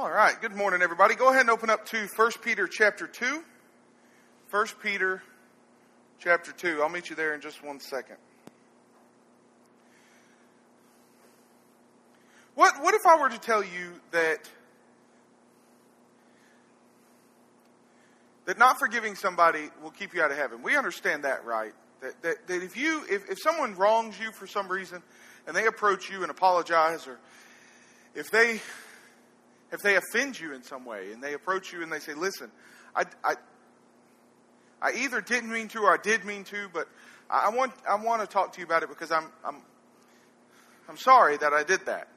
All right. Good morning, everybody. Go ahead and open up to 1 Peter chapter 2. 1 Peter chapter 2. I'll meet you there in just one second. What, what if I were to tell you that that not forgiving somebody will keep you out of heaven? We understand that, right? That, that, that if you if, if someone wrongs you for some reason and they approach you and apologize or if they if they offend you in some way and they approach you and they say, listen, I, I, I either didn't mean to or I did mean to, but I want, I want to talk to you about it because I'm, I'm, I'm sorry that I did that.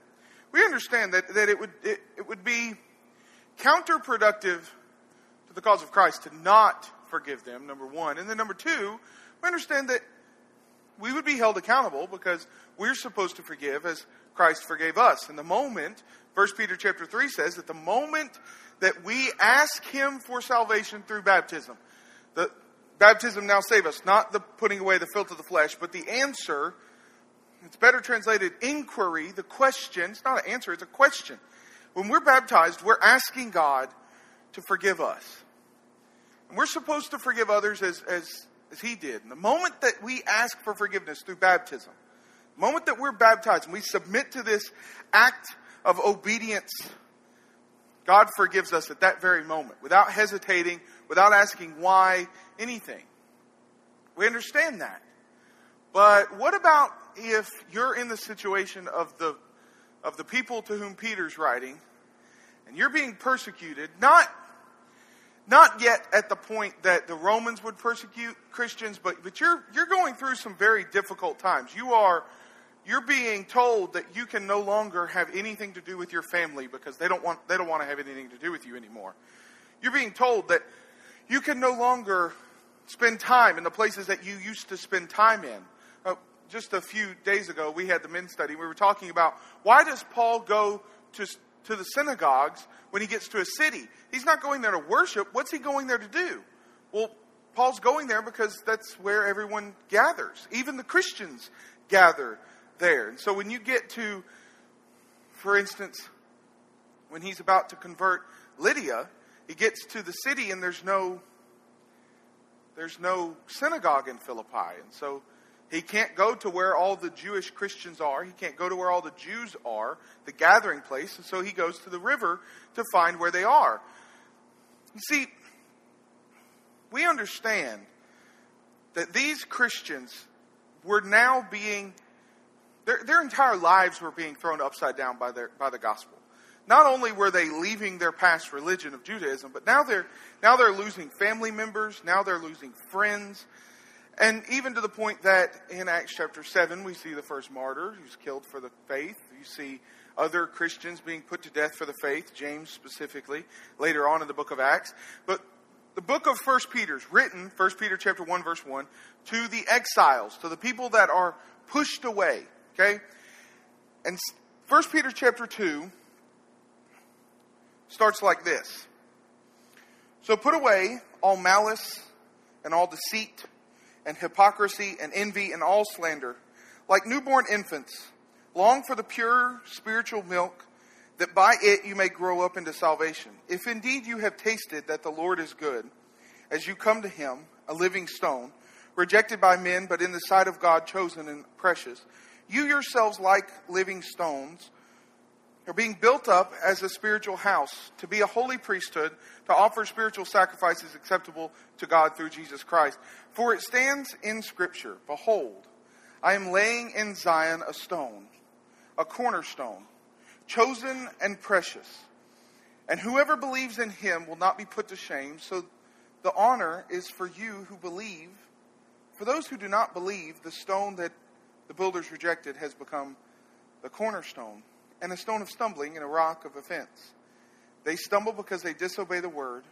We understand that, that it, would, it, it would be counterproductive to the cause of Christ to not forgive them, number one. And then number two, we understand that we would be held accountable because we're supposed to forgive as Christ forgave us. And the moment 1 Peter chapter 3 says that the moment that we ask Him for salvation through baptism, the baptism now save us, not the putting away the filth of the flesh, but the answer, it's better translated inquiry, the question, it's not an answer, it's a question. When we're baptized, we're asking God to forgive us. And we're supposed to forgive others as, as, as He did. And the moment that we ask for forgiveness through baptism, the moment that we're baptized and we submit to this act of obedience, God forgives us at that very moment without hesitating, without asking why, anything. We understand that. But what about if you're in the situation of the, of the people to whom Peter's writing and you're being persecuted, not, not yet at the point that the Romans would persecute Christians, but, but you're, you're going through some very difficult times. You are you're being told that you can no longer have anything to do with your family because they don't want they don't want to have anything to do with you anymore. You're being told that you can no longer spend time in the places that you used to spend time in. Uh, just a few days ago, we had the men's study. We were talking about why does Paul go to to the synagogues when he gets to a city? He's not going there to worship. What's he going there to do? Well, Paul's going there because that's where everyone gathers. Even the Christians gather there. And so when you get to, for instance, when he's about to convert Lydia, he gets to the city and there's no there's no synagogue in Philippi. And so he can't go to where all the Jewish Christians are. He can't go to where all the Jews are, the gathering place. And so he goes to the river to find where they are. You see, we understand that these Christians were now being their, their entire lives were being thrown upside down by, their, by the gospel. Not only were they leaving their past religion of Judaism, but now they're, now they're losing family members, now they're losing friends, and even to the point that in Acts chapter 7, we see the first martyr who's killed for the faith. You see other Christians being put to death for the faith, James specifically, later on in the book of Acts. But the book of First Peter is written, First Peter chapter 1, verse 1, to the exiles, to the people that are pushed away, Okay? And 1 Peter chapter 2 starts like this. So put away all malice and all deceit and hypocrisy and envy and all slander. Like newborn infants, long for the pure spiritual milk, that by it you may grow up into salvation. If indeed you have tasted that the Lord is good, as you come to him, a living stone, rejected by men, but in the sight of God chosen and precious, you yourselves, like living stones, are being built up as a spiritual house to be a holy priesthood, to offer spiritual sacrifices acceptable to God through Jesus Christ. For it stands in Scripture Behold, I am laying in Zion a stone, a cornerstone, chosen and precious. And whoever believes in him will not be put to shame. So the honor is for you who believe. For those who do not believe, the stone that the builders rejected has become the cornerstone and a stone of stumbling and a rock of offense. They stumble because they disobey the word,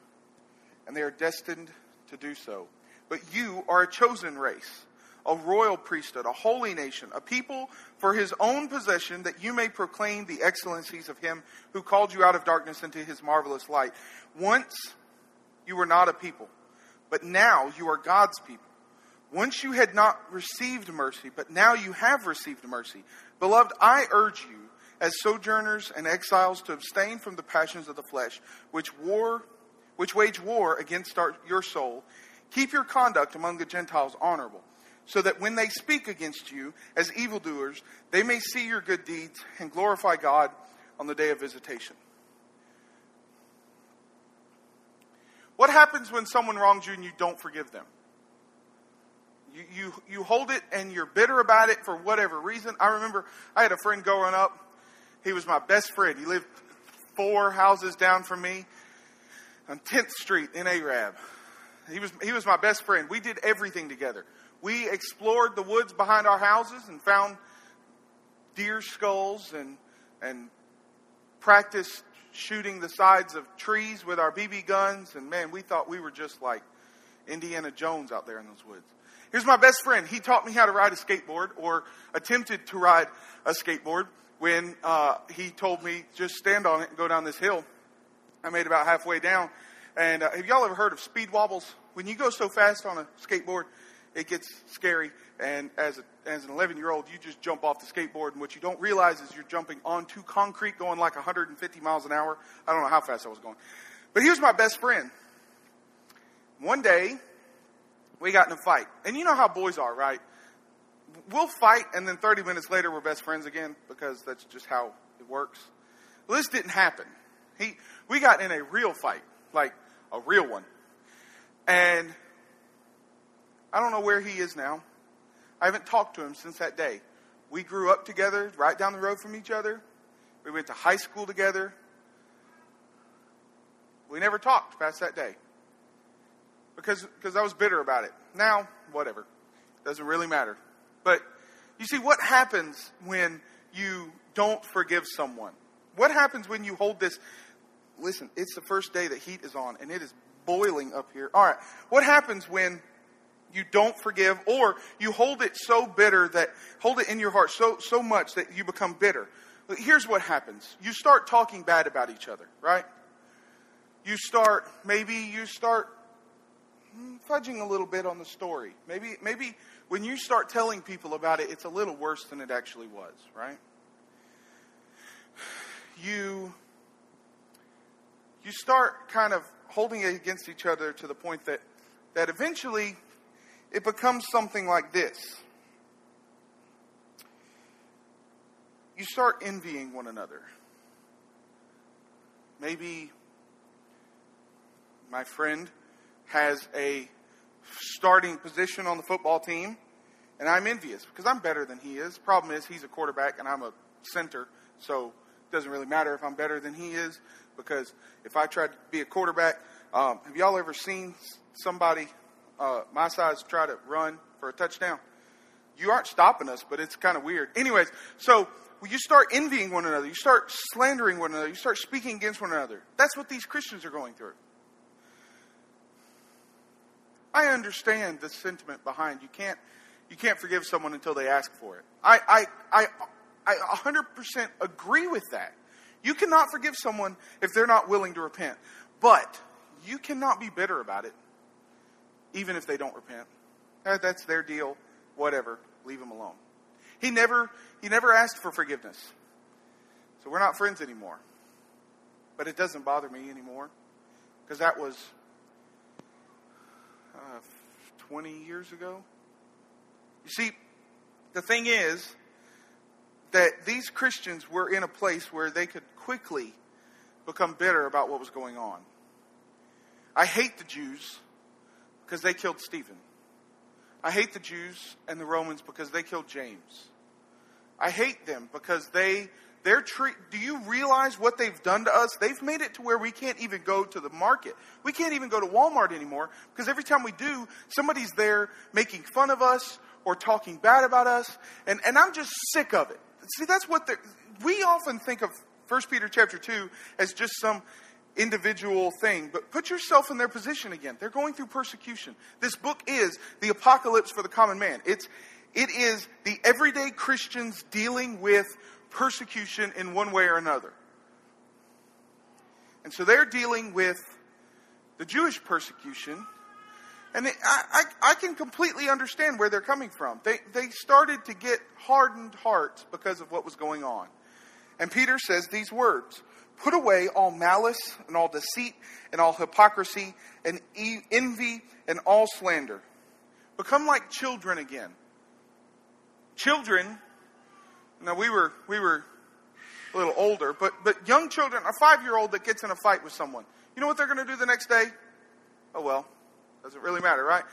and they are destined to do so. But you are a chosen race, a royal priesthood, a holy nation, a people for his own possession, that you may proclaim the excellencies of him who called you out of darkness into his marvelous light. Once you were not a people, but now you are God's people. Once you had not received mercy, but now you have received mercy. Beloved, I urge you, as sojourners and exiles to abstain from the passions of the flesh, which war, which wage war against our, your soul. Keep your conduct among the Gentiles honorable, so that when they speak against you as evildoers, they may see your good deeds and glorify God on the day of visitation. What happens when someone wrongs you and you don't forgive them? You, you, hold it and you're bitter about it for whatever reason. I remember I had a friend growing up. He was my best friend. He lived four houses down from me on 10th Street in Arab. He was, he was my best friend. We did everything together. We explored the woods behind our houses and found deer skulls and, and practiced shooting the sides of trees with our BB guns. And man, we thought we were just like Indiana Jones out there in those woods. Here's my best friend. He taught me how to ride a skateboard or attempted to ride a skateboard when uh, he told me just stand on it and go down this hill. I made about halfway down. And uh, have y'all ever heard of speed wobbles? When you go so fast on a skateboard, it gets scary. And as, a, as an 11 year old, you just jump off the skateboard. And what you don't realize is you're jumping onto concrete going like 150 miles an hour. I don't know how fast I was going. But he was my best friend. One day, we got in a fight. And you know how boys are, right? We'll fight, and then 30 minutes later, we're best friends again because that's just how it works. Well, this didn't happen. He, we got in a real fight, like a real one. And I don't know where he is now. I haven't talked to him since that day. We grew up together, right down the road from each other. We went to high school together. We never talked past that day because because I was bitter about it. Now, whatever, doesn't really matter. But you see, what happens when you don't forgive someone? What happens when you hold this? Listen, it's the first day that heat is on, and it is boiling up here. All right, what happens when you don't forgive or you hold it so bitter that hold it in your heart so so much that you become bitter here's what happens you start talking bad about each other right you start maybe you start fudging a little bit on the story maybe maybe when you start telling people about it it's a little worse than it actually was right you you start kind of holding it against each other to the point that that eventually it becomes something like this. You start envying one another. Maybe my friend has a starting position on the football team, and I'm envious because I'm better than he is. Problem is, he's a quarterback and I'm a center, so it doesn't really matter if I'm better than he is because if I tried to be a quarterback, um, have y'all ever seen somebody uh, my size try to run for a touchdown. You aren't stopping us, but it's kind of weird. Anyways, so you start envying one another, you start slandering one another, you start speaking against one another. That's what these Christians are going through. I understand the sentiment behind you can't you can't forgive someone until they ask for it. I I I I 100% agree with that. You cannot forgive someone if they're not willing to repent. But you cannot be bitter about it even if they don't repent. That's their deal. Whatever. Leave them alone. He never, he never asked for forgiveness. So we're not friends anymore. But it doesn't bother me anymore because that was uh, 20 years ago. You see, the thing is that these Christians were in a place where they could quickly become bitter about what was going on. I hate the Jews because they killed Stephen. I hate the Jews and the Romans because they killed James. I hate them because they they're treat do you realize what they've done to us? They've made it to where we can't even go to the market. We can't even go to Walmart anymore because every time we do, somebody's there making fun of us or talking bad about us and and I'm just sick of it. See, that's what we often think of 1 Peter chapter 2 as just some individual thing, but put yourself in their position again. They're going through persecution. This book is the apocalypse for the common man. It's it is the everyday Christians dealing with persecution in one way or another. And so they're dealing with the Jewish persecution. And they, I, I, I, can completely understand where they're coming from. They, they started to get hardened hearts because of what was going on. And Peter says these words Put away all malice and all deceit and all hypocrisy and envy and all slander. Become like children again. Children, now we were, we were a little older, but, but young children, a five year old that gets in a fight with someone, you know what they're going to do the next day? Oh, well, doesn't really matter, right?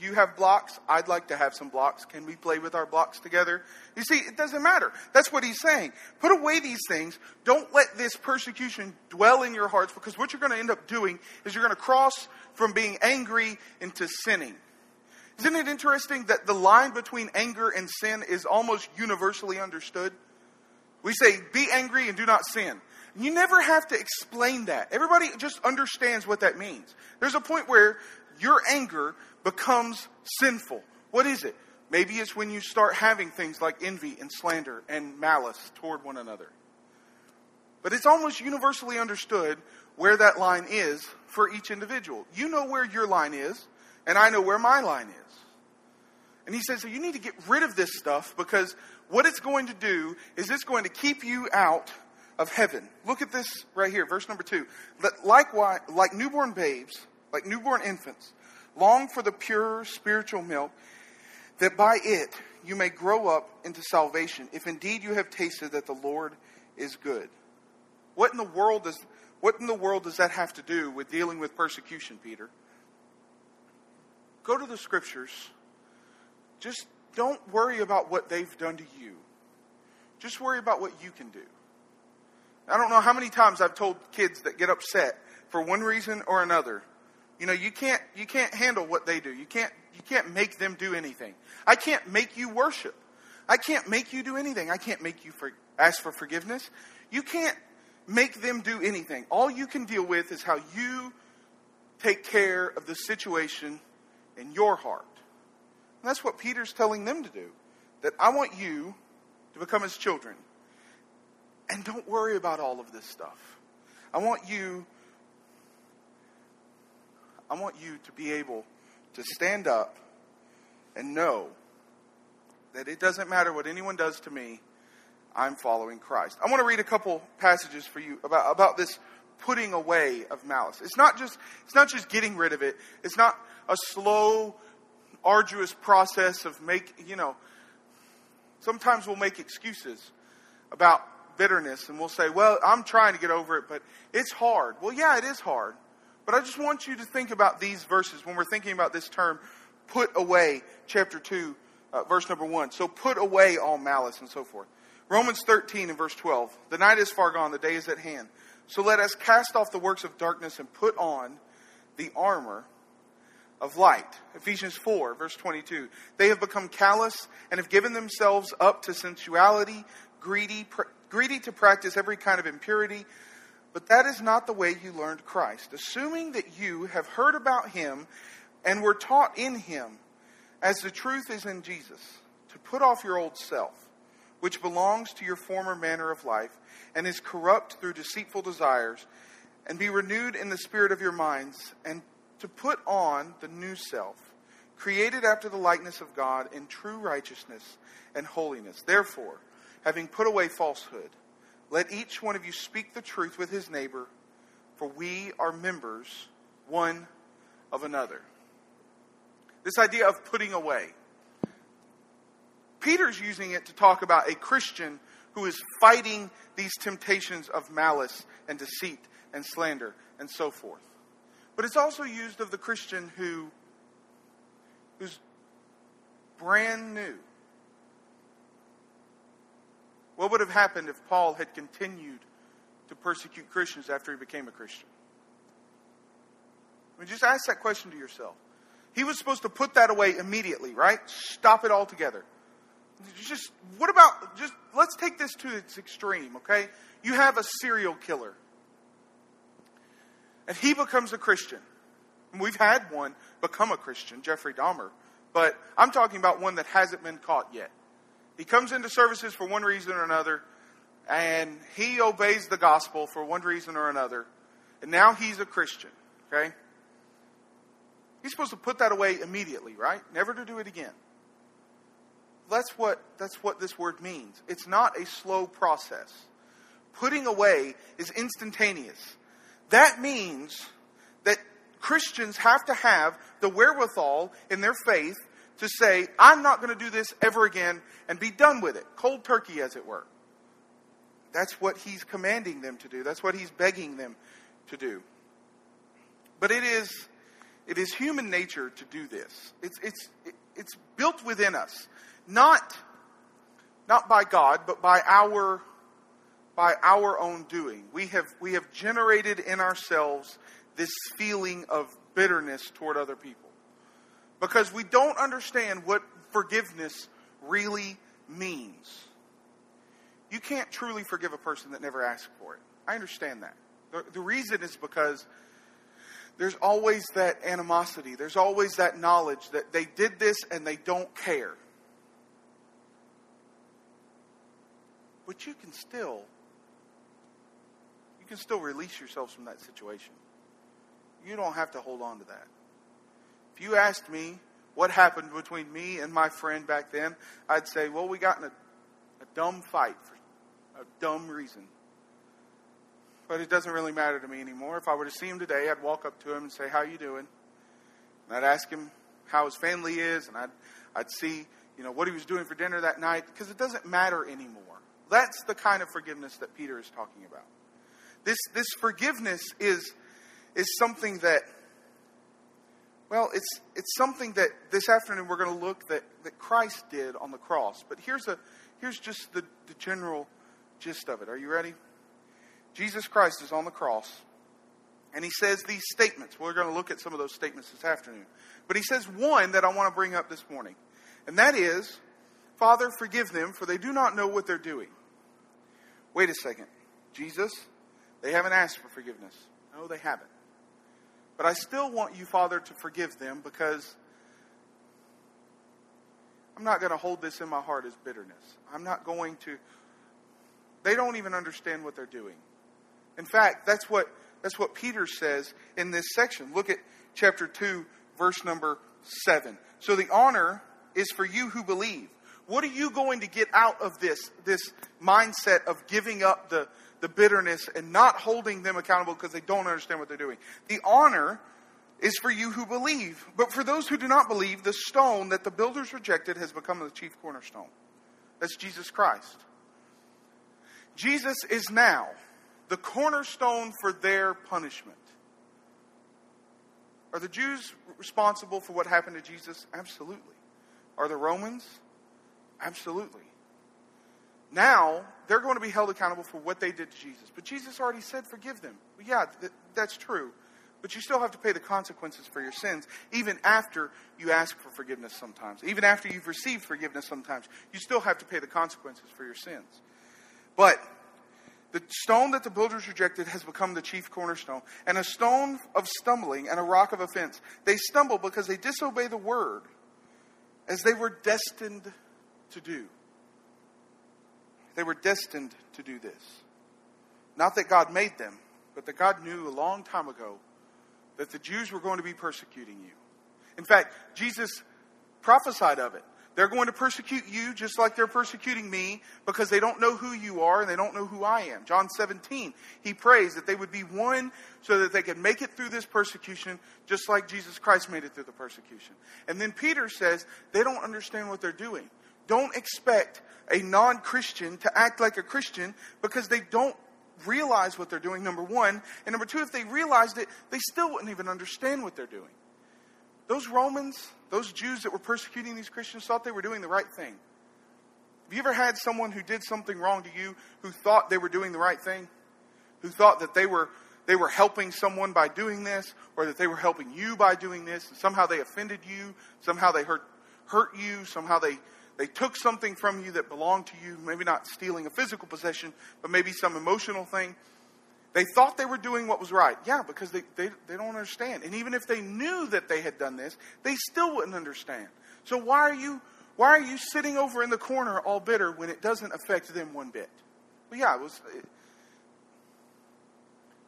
You have blocks. I'd like to have some blocks. Can we play with our blocks together? You see, it doesn't matter. That's what he's saying. Put away these things. Don't let this persecution dwell in your hearts because what you're going to end up doing is you're going to cross from being angry into sinning. Isn't it interesting that the line between anger and sin is almost universally understood? We say, be angry and do not sin. You never have to explain that. Everybody just understands what that means. There's a point where your anger becomes sinful. What is it? Maybe it's when you start having things like envy and slander and malice toward one another. But it's almost universally understood where that line is for each individual. You know where your line is, and I know where my line is. And he says, so you need to get rid of this stuff because what it's going to do is it's going to keep you out of heaven. Look at this right here, verse number two. Likewise, like newborn babes, like newborn infants, long for the pure spiritual milk, that by it you may grow up into salvation, if indeed you have tasted that the Lord is good. What in the world does what in the world does that have to do with dealing with persecution, Peter? Go to the scriptures. Just don't worry about what they've done to you. Just worry about what you can do. I don't know how many times I've told kids that get upset for one reason or another you know, you can't you can't handle what they do. You can't you can't make them do anything. I can't make you worship. I can't make you do anything. I can't make you for, ask for forgiveness. You can't make them do anything. All you can deal with is how you take care of the situation in your heart. And that's what Peter's telling them to do. That I want you to become his children. And don't worry about all of this stuff. I want you I want you to be able to stand up and know that it doesn't matter what anyone does to me, I'm following Christ. I want to read a couple passages for you about, about this putting away of malice. It's not just it's not just getting rid of it. It's not a slow, arduous process of make you know. Sometimes we'll make excuses about bitterness and we'll say, "Well, I'm trying to get over it, but it's hard." Well, yeah, it is hard. But I just want you to think about these verses when we're thinking about this term, put away, chapter 2, uh, verse number 1. So put away all malice and so forth. Romans 13 and verse 12. The night is far gone, the day is at hand. So let us cast off the works of darkness and put on the armor of light. Ephesians 4, verse 22. They have become callous and have given themselves up to sensuality, greedy, pr- greedy to practice every kind of impurity. But that is not the way you learned Christ. Assuming that you have heard about him and were taught in him, as the truth is in Jesus, to put off your old self, which belongs to your former manner of life and is corrupt through deceitful desires, and be renewed in the spirit of your minds, and to put on the new self, created after the likeness of God in true righteousness and holiness. Therefore, having put away falsehood, let each one of you speak the truth with his neighbor, for we are members one of another. This idea of putting away. Peter's using it to talk about a Christian who is fighting these temptations of malice and deceit and slander and so forth. But it's also used of the Christian who who's brand new what would have happened if Paul had continued to persecute Christians after he became a Christian? I mean, just ask that question to yourself. He was supposed to put that away immediately, right? Stop it altogether. Just, what about, just, let's take this to its extreme, okay? You have a serial killer. And he becomes a Christian. We've had one become a Christian, Jeffrey Dahmer. But I'm talking about one that hasn't been caught yet. He comes into services for one reason or another, and he obeys the gospel for one reason or another, and now he's a Christian, okay? He's supposed to put that away immediately, right? Never to do it again. That's what, that's what this word means. It's not a slow process. putting away is instantaneous. That means that Christians have to have the wherewithal in their faith to say, I'm not going to do this ever again and be done with it. Cold turkey, as it were. That's what he's commanding them to do. That's what he's begging them to do. But it is, it is human nature to do this. It's, it's, it's built within us. Not, not by God, but by our, by our own doing. We have, we have generated in ourselves this feeling of bitterness toward other people. Because we don't understand what forgiveness really means. You can't truly forgive a person that never asked for it. I understand that. The, the reason is because there's always that animosity. There's always that knowledge that they did this and they don't care. But you can still you can still release yourselves from that situation. You don't have to hold on to that. If you asked me what happened between me and my friend back then, I'd say, well, we got in a, a dumb fight for a dumb reason. But it doesn't really matter to me anymore. If I were to see him today, I'd walk up to him and say, how you doing? And I'd ask him how his family is, and I'd, I'd see, you know, what he was doing for dinner that night, because it doesn't matter anymore. That's the kind of forgiveness that Peter is talking about. This, this forgiveness is, is something that well, it's, it's something that this afternoon we're going to look that, that Christ did on the cross. But here's, a, here's just the, the general gist of it. Are you ready? Jesus Christ is on the cross, and he says these statements. We're going to look at some of those statements this afternoon. But he says one that I want to bring up this morning, and that is, Father, forgive them, for they do not know what they're doing. Wait a second. Jesus, they haven't asked for forgiveness. No, they haven't. But I still want you, Father, to forgive them because I'm not going to hold this in my heart as bitterness. I'm not going to. They don't even understand what they're doing. In fact, that's what, that's what Peter says in this section. Look at chapter 2, verse number 7. So the honor is for you who believe. What are you going to get out of this, this mindset of giving up the, the bitterness and not holding them accountable because they don't understand what they're doing. The honor is for you who believe. But for those who do not believe, the stone that the builders rejected has become the chief cornerstone. That's Jesus Christ. Jesus is now the cornerstone for their punishment. Are the Jews responsible for what happened to Jesus? Absolutely. Are the Romans? Absolutely. Now, they're going to be held accountable for what they did to Jesus. But Jesus already said, forgive them. Well, yeah, th- that's true. But you still have to pay the consequences for your sins, even after you ask for forgiveness sometimes. Even after you've received forgiveness sometimes. You still have to pay the consequences for your sins. But the stone that the builders rejected has become the chief cornerstone, and a stone of stumbling and a rock of offense. They stumble because they disobey the word as they were destined to do. They were destined to do this. Not that God made them, but that God knew a long time ago that the Jews were going to be persecuting you. In fact, Jesus prophesied of it. They're going to persecute you just like they're persecuting me because they don't know who you are and they don't know who I am. John 17, he prays that they would be one so that they could make it through this persecution just like Jesus Christ made it through the persecution. And then Peter says they don't understand what they're doing. Don't expect a non Christian to act like a Christian because they don't realize what they're doing, number one. And number two, if they realized it, they still wouldn't even understand what they're doing. Those Romans, those Jews that were persecuting these Christians, thought they were doing the right thing. Have you ever had someone who did something wrong to you who thought they were doing the right thing? Who thought that they were they were helping someone by doing this, or that they were helping you by doing this, and somehow they offended you, somehow they hurt hurt you, somehow they they took something from you that belonged to you, maybe not stealing a physical possession, but maybe some emotional thing. They thought they were doing what was right. Yeah, because they, they, they don't understand. And even if they knew that they had done this, they still wouldn't understand. So why are you why are you sitting over in the corner all bitter when it doesn't affect them one bit? Well, yeah, it was. It,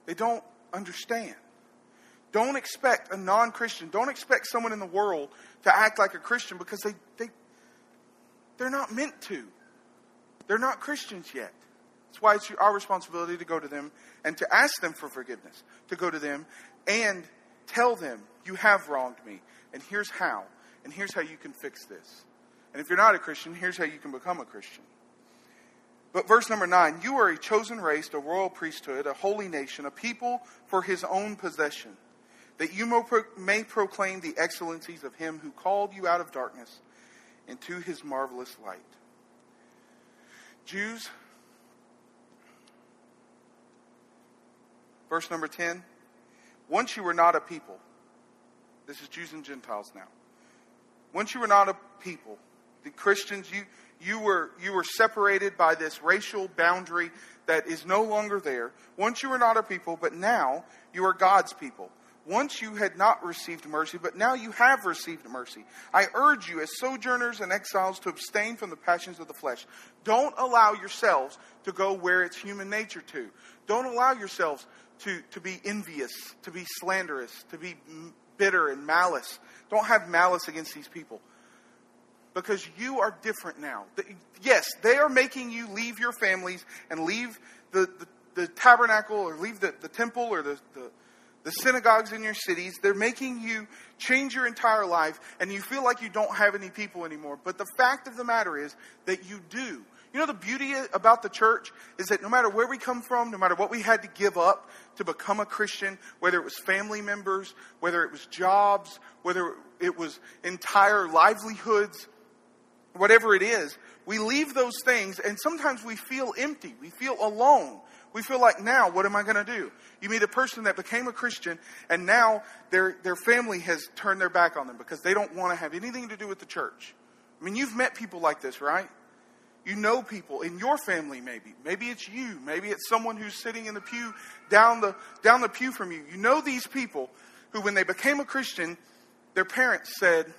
they don't understand. Don't expect a non Christian, don't expect someone in the world to act like a Christian because they, they, they're not meant to. They're not Christians yet. That's why it's our responsibility to go to them and to ask them for forgiveness, to go to them and tell them, You have wronged me, and here's how, and here's how you can fix this. And if you're not a Christian, here's how you can become a Christian. But verse number nine you are a chosen race, a royal priesthood, a holy nation, a people for his own possession, that you may proclaim the excellencies of him who called you out of darkness into his marvelous light. Jews, verse number 10 once you were not a people, this is Jews and Gentiles now. Once you were not a people, the Christians, you, you were, you were separated by this racial boundary that is no longer there. Once you were not a people, but now you are God's people. Once you had not received mercy, but now you have received mercy. I urge you, as sojourners and exiles, to abstain from the passions of the flesh. Don't allow yourselves to go where it's human nature to. Don't allow yourselves to, to be envious, to be slanderous, to be bitter and malice. Don't have malice against these people because you are different now. Yes, they are making you leave your families and leave the, the, the tabernacle or leave the, the temple or the, the, the synagogues in your cities. They're making you change your entire life and you feel like you don't have any people anymore. But the fact of the matter is that you do. You know, the beauty about the church is that no matter where we come from, no matter what we had to give up to become a Christian, whether it was family members, whether it was jobs, whether it was entire livelihoods, whatever it is, we leave those things and sometimes we feel empty. We feel alone. We feel like, now, what am I going to do? You meet a person that became a Christian and now their, their family has turned their back on them because they don't want to have anything to do with the church. I mean, you've met people like this, right? You know people in your family, maybe. Maybe it's you. Maybe it's someone who's sitting in the pew down the, down the pew from you. You know these people who, when they became a Christian, their parents said,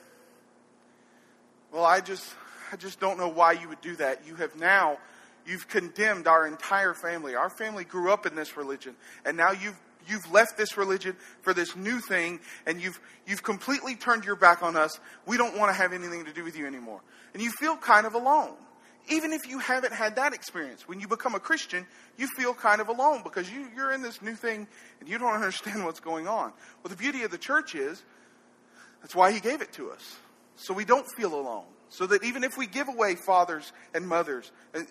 Well, I just, I just don't know why you would do that. You have now, you've condemned our entire family. Our family grew up in this religion, and now you've you've left this religion for this new thing, and you've you've completely turned your back on us. We don't want to have anything to do with you anymore, and you feel kind of alone. Even if you haven't had that experience, when you become a Christian, you feel kind of alone because you, you're in this new thing and you don't understand what's going on. Well, the beauty of the church is that's why He gave it to us, so we don't feel alone. So that even if we give away fathers and mothers, uh, uh,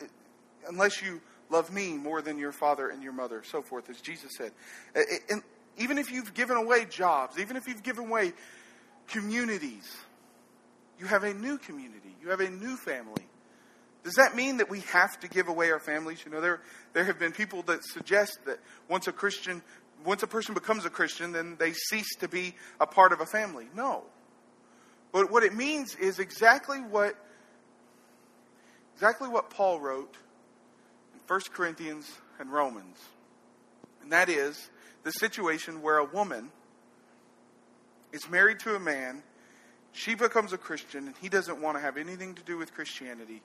unless you love me more than your father and your mother, so forth, as Jesus said. Uh, and even if you've given away jobs, even if you've given away communities, you have a new community, you have a new family. Does that mean that we have to give away our families? You know, there, there have been people that suggest that once a Christian, once a person becomes a Christian, then they cease to be a part of a family. No. But what it means is exactly what exactly what Paul wrote in 1 Corinthians and Romans. And that is the situation where a woman is married to a man, she becomes a Christian, and he doesn't want to have anything to do with Christianity,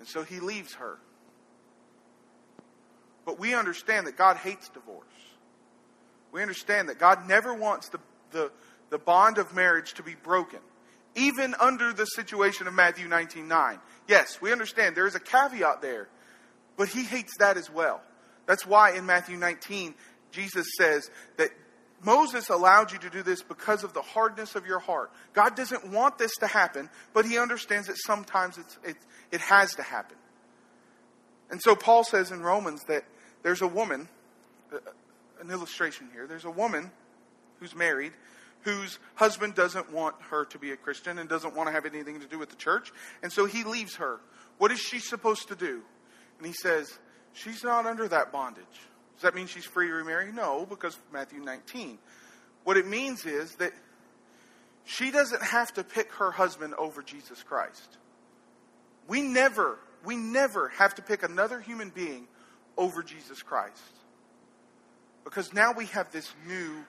and so he leaves her. But we understand that God hates divorce. We understand that God never wants the, the, the bond of marriage to be broken even under the situation of Matthew 19 9. Yes, we understand there is a caveat there, but he hates that as well. That's why in Matthew 19, Jesus says that Moses allowed you to do this because of the hardness of your heart. God doesn't want this to happen, but he understands that sometimes it, it has to happen. And so Paul says in Romans that there's a woman, uh, an illustration here, there's a woman who's married whose husband doesn't want her to be a Christian and doesn't want to have anything to do with the church. And so he leaves her. What is she supposed to do? And he says, She's not under that bondage. Does that mean she's free to remarry? No, because Matthew 19. What it means is that she doesn't have to pick her husband over Jesus Christ. We never, we never have to pick another human being over Jesus Christ. Because now we have this new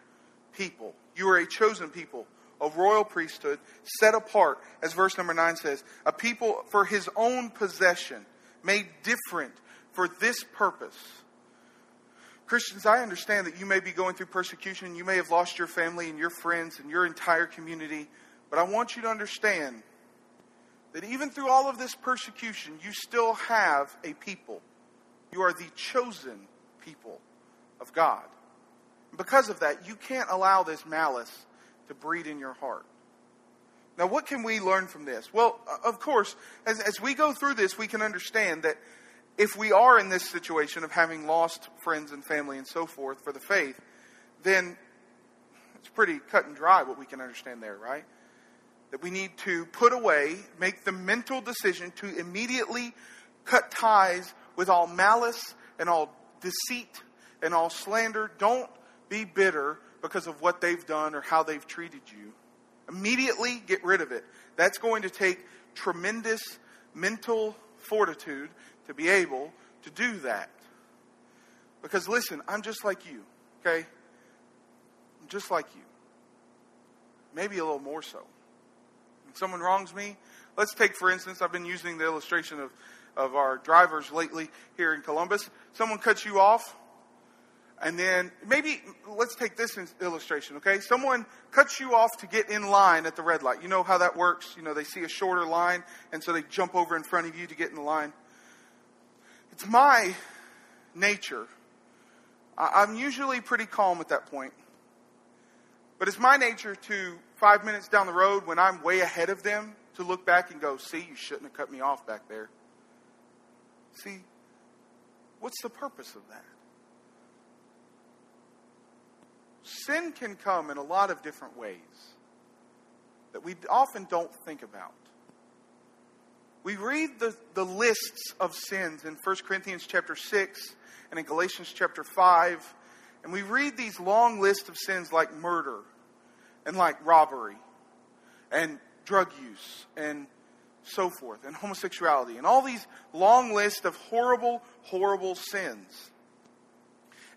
people. You are a chosen people, a royal priesthood, set apart, as verse number 9 says, a people for his own possession, made different for this purpose. Christians, I understand that you may be going through persecution. You may have lost your family and your friends and your entire community. But I want you to understand that even through all of this persecution, you still have a people. You are the chosen people of God. Because of that, you can't allow this malice to breed in your heart. Now, what can we learn from this? Well, of course, as, as we go through this, we can understand that if we are in this situation of having lost friends and family and so forth for the faith, then it's pretty cut and dry what we can understand there, right? That we need to put away, make the mental decision to immediately cut ties with all malice and all deceit and all slander. Don't be bitter because of what they've done or how they've treated you. Immediately get rid of it. That's going to take tremendous mental fortitude to be able to do that. Because listen, I'm just like you, okay? I'm just like you. Maybe a little more so. When someone wrongs me, let's take, for instance, I've been using the illustration of, of our drivers lately here in Columbus. Someone cuts you off, and then maybe let's take this illustration, okay? Someone cuts you off to get in line at the red light. You know how that works? You know, they see a shorter line, and so they jump over in front of you to get in the line. It's my nature. I'm usually pretty calm at that point. But it's my nature to, five minutes down the road, when I'm way ahead of them, to look back and go, see, you shouldn't have cut me off back there. See, what's the purpose of that? Sin can come in a lot of different ways that we often don't think about. We read the, the lists of sins in 1 Corinthians chapter 6 and in Galatians chapter 5, and we read these long lists of sins like murder and like robbery and drug use and so forth and homosexuality and all these long lists of horrible, horrible sins.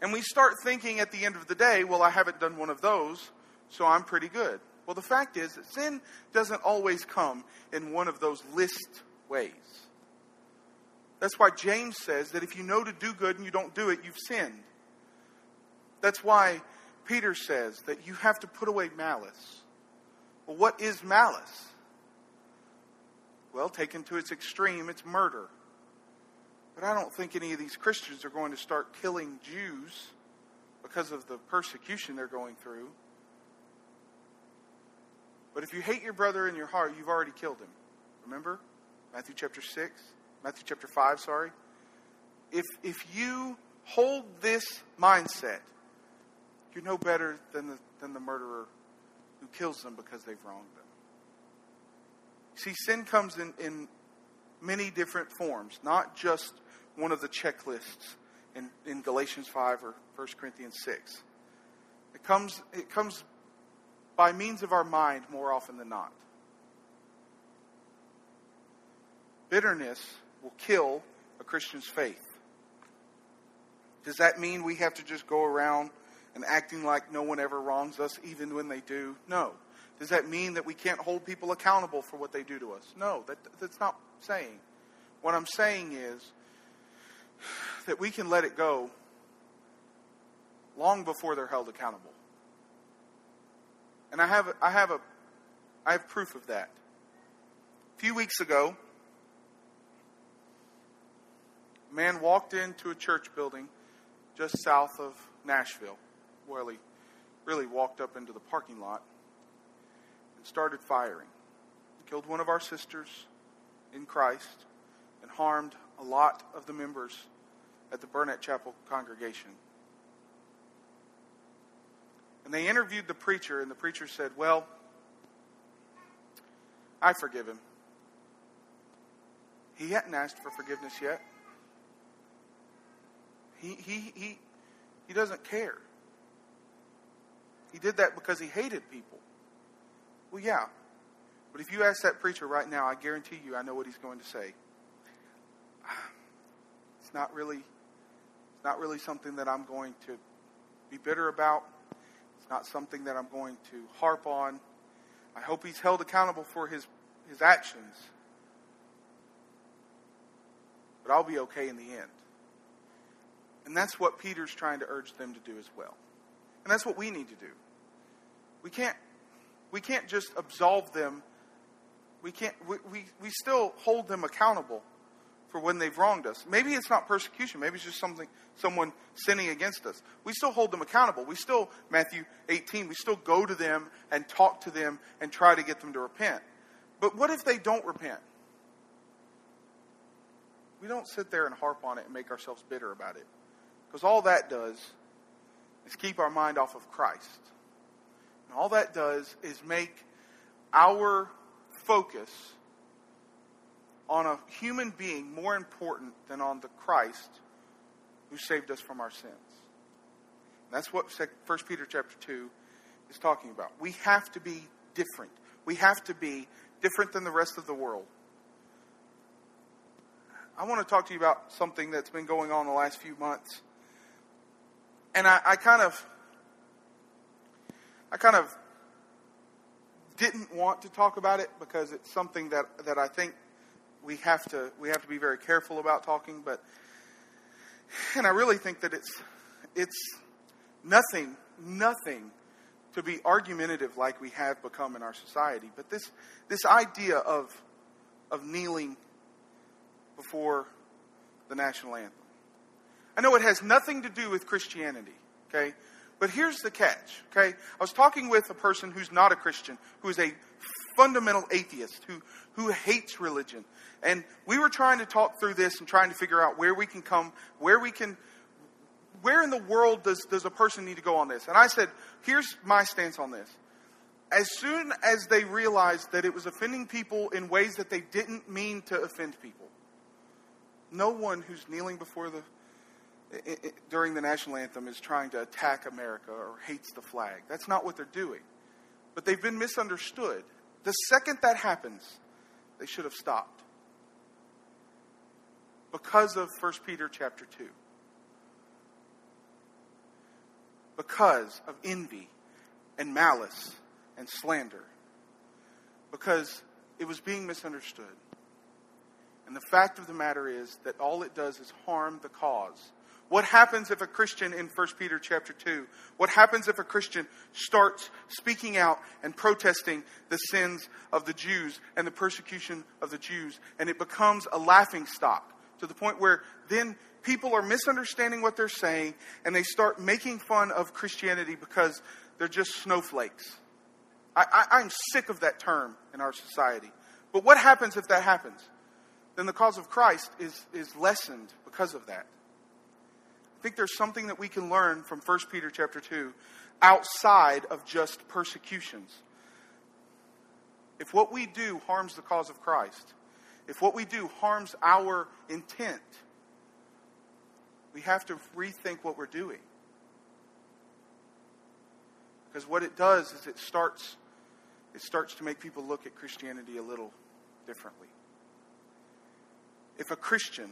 And we start thinking at the end of the day, well, I haven't done one of those, so I'm pretty good. Well, the fact is that sin doesn't always come in one of those list ways. That's why James says that if you know to do good and you don't do it, you've sinned. That's why Peter says that you have to put away malice. Well, what is malice? Well, taken to its extreme, it's murder. But I don't think any of these Christians are going to start killing Jews because of the persecution they're going through. But if you hate your brother in your heart, you've already killed him. Remember? Matthew chapter 6, Matthew chapter 5, sorry. If, if you hold this mindset, you're no better than the, than the murderer who kills them because they've wronged them. See, sin comes in, in many different forms, not just one of the checklists in, in Galatians 5 or 1 Corinthians 6. It comes, it comes by means of our mind more often than not. Bitterness will kill a Christian's faith. Does that mean we have to just go around and acting like no one ever wrongs us, even when they do? No. Does that mean that we can't hold people accountable for what they do to us? No, that, that's not saying. What I'm saying is that we can let it go long before they're held accountable. And I have, I have a, I have proof of that. A few weeks ago, a man walked into a church building just south of Nashville. Well, he really walked up into the parking lot and started firing. He killed one of our sisters in Christ and harmed a lot of the members at the Burnette Chapel congregation. And they interviewed the preacher, and the preacher said, Well, I forgive him. He hadn't asked for forgiveness yet. He, he, he, doesn't care. He did that because he hated people. Well, yeah. But if you ask that preacher right now, I guarantee you I know what he's going to say. It's not really it's not really something that I'm going to be bitter about. It's not something that I'm going to harp on. I hope he's held accountable for his, his actions. But I'll be okay in the end. And that's what Peter's trying to urge them to do as well. And that's what we need to do. We can't, we can't just absolve them. We, can't, we, we, we still hold them accountable for when they've wronged us. Maybe it's not persecution. Maybe it's just something, someone sinning against us. We still hold them accountable. We still, Matthew 18, we still go to them and talk to them and try to get them to repent. But what if they don't repent? We don't sit there and harp on it and make ourselves bitter about it. Because all that does is keep our mind off of Christ. And all that does is make our focus on a human being more important than on the Christ who saved us from our sins. And that's what 1 Peter chapter 2 is talking about. We have to be different. We have to be different than the rest of the world. I want to talk to you about something that's been going on the last few months. And I, I kind of I kind of didn't want to talk about it because it's something that, that I think we have to we have to be very careful about talking, but and I really think that it's it's nothing nothing to be argumentative like we have become in our society. But this this idea of of kneeling before the national anthem. I know it has nothing to do with Christianity, okay? But here's the catch, okay? I was talking with a person who's not a Christian, who is a fundamental atheist, who, who hates religion. And we were trying to talk through this and trying to figure out where we can come, where we can, where in the world does, does a person need to go on this? And I said, here's my stance on this. As soon as they realized that it was offending people in ways that they didn't mean to offend people, no one who's kneeling before the during the national anthem is trying to attack America or hates the flag. That's not what they're doing. But they've been misunderstood. The second that happens, they should have stopped. Because of 1 Peter chapter 2. Because of envy and malice and slander. Because it was being misunderstood. And the fact of the matter is that all it does is harm the cause. What happens if a Christian in 1 Peter chapter 2, what happens if a Christian starts speaking out and protesting the sins of the Jews and the persecution of the Jews and it becomes a laughing stock to the point where then people are misunderstanding what they're saying and they start making fun of Christianity because they're just snowflakes. I, I'm sick of that term in our society. But what happens if that happens? then the cause of Christ is, is lessened because of that. Think there's something that we can learn from 1 Peter chapter 2 outside of just persecutions. If what we do harms the cause of Christ, if what we do harms our intent, we have to rethink what we're doing. Because what it does is it starts it starts to make people look at Christianity a little differently if a Christian,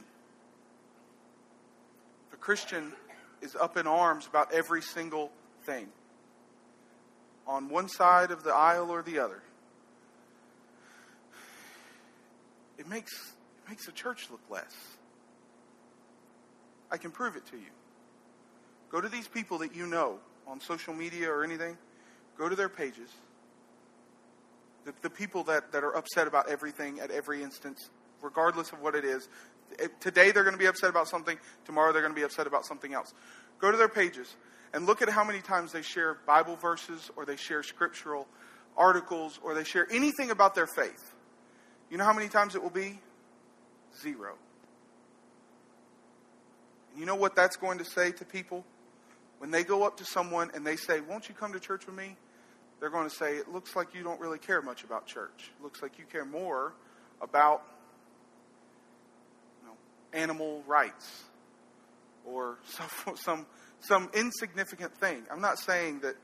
a Christian is up in arms about every single thing, on one side of the aisle or the other, it makes, it makes the church look less. I can prove it to you. Go to these people that you know on social media or anything, go to their pages. The, the people that, that are upset about everything at every instance, regardless of what it is. Today they're going to be upset about something, tomorrow they're going to be upset about something else. Go to their pages and look at how many times they share Bible verses or they share scriptural articles or they share anything about their faith. You know how many times it will be? Zero. And you know what that's going to say to people? When they go up to someone and they say, Won't you come to church with me? They're going to say, It looks like you don't really care much about church. It looks like you care more about animal rights or some, some, some insignificant thing. I'm not saying that,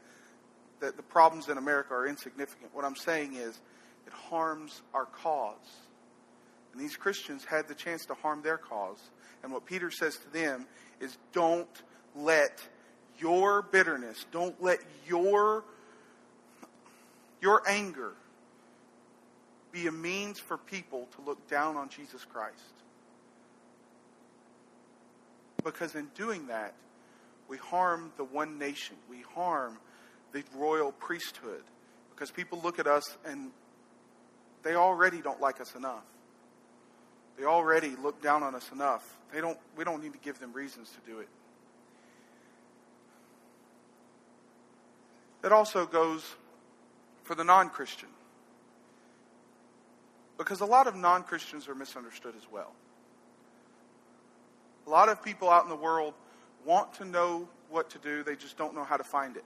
that the problems in America are insignificant. What I'm saying is it harms our cause. And these Christians had the chance to harm their cause. And what Peter says to them is don't let your bitterness, don't let your, your anger be a means for people to look down on Jesus Christ. Because in doing that, we harm the one nation. We harm the royal priesthood. Because people look at us and they already don't like us enough. They already look down on us enough. They don't, we don't need to give them reasons to do it. That also goes for the non Christian. Because a lot of non Christians are misunderstood as well. A lot of people out in the world want to know what to do, they just don't know how to find it.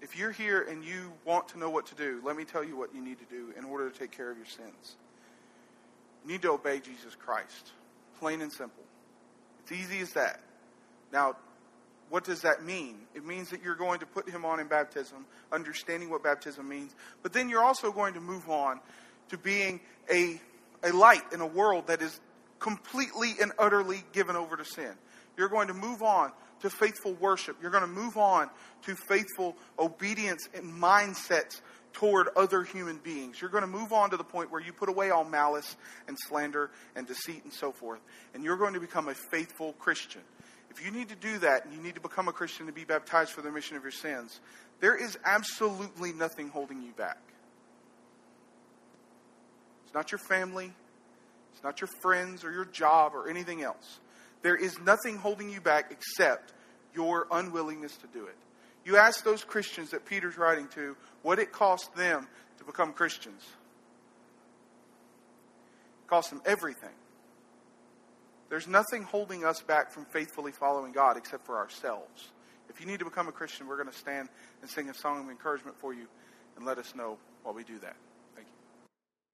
If you're here and you want to know what to do, let me tell you what you need to do in order to take care of your sins. You need to obey Jesus Christ. Plain and simple. It's easy as that. Now, what does that mean? It means that you're going to put him on in baptism, understanding what baptism means, but then you're also going to move on to being a, a light in a world that is completely and utterly given over to sin. You're going to move on to faithful worship. You're going to move on to faithful obedience and mindsets toward other human beings. You're going to move on to the point where you put away all malice and slander and deceit and so forth. And you're going to become a faithful Christian. If you need to do that and you need to become a Christian to be baptized for the remission of your sins, there is absolutely nothing holding you back. It's not your family, it's not your friends or your job or anything else. There is nothing holding you back except your unwillingness to do it. You ask those Christians that Peter's writing to what it cost them to become Christians. It cost them everything. There's nothing holding us back from faithfully following God except for ourselves. If you need to become a Christian, we're going to stand and sing a song of encouragement for you and let us know while we do that.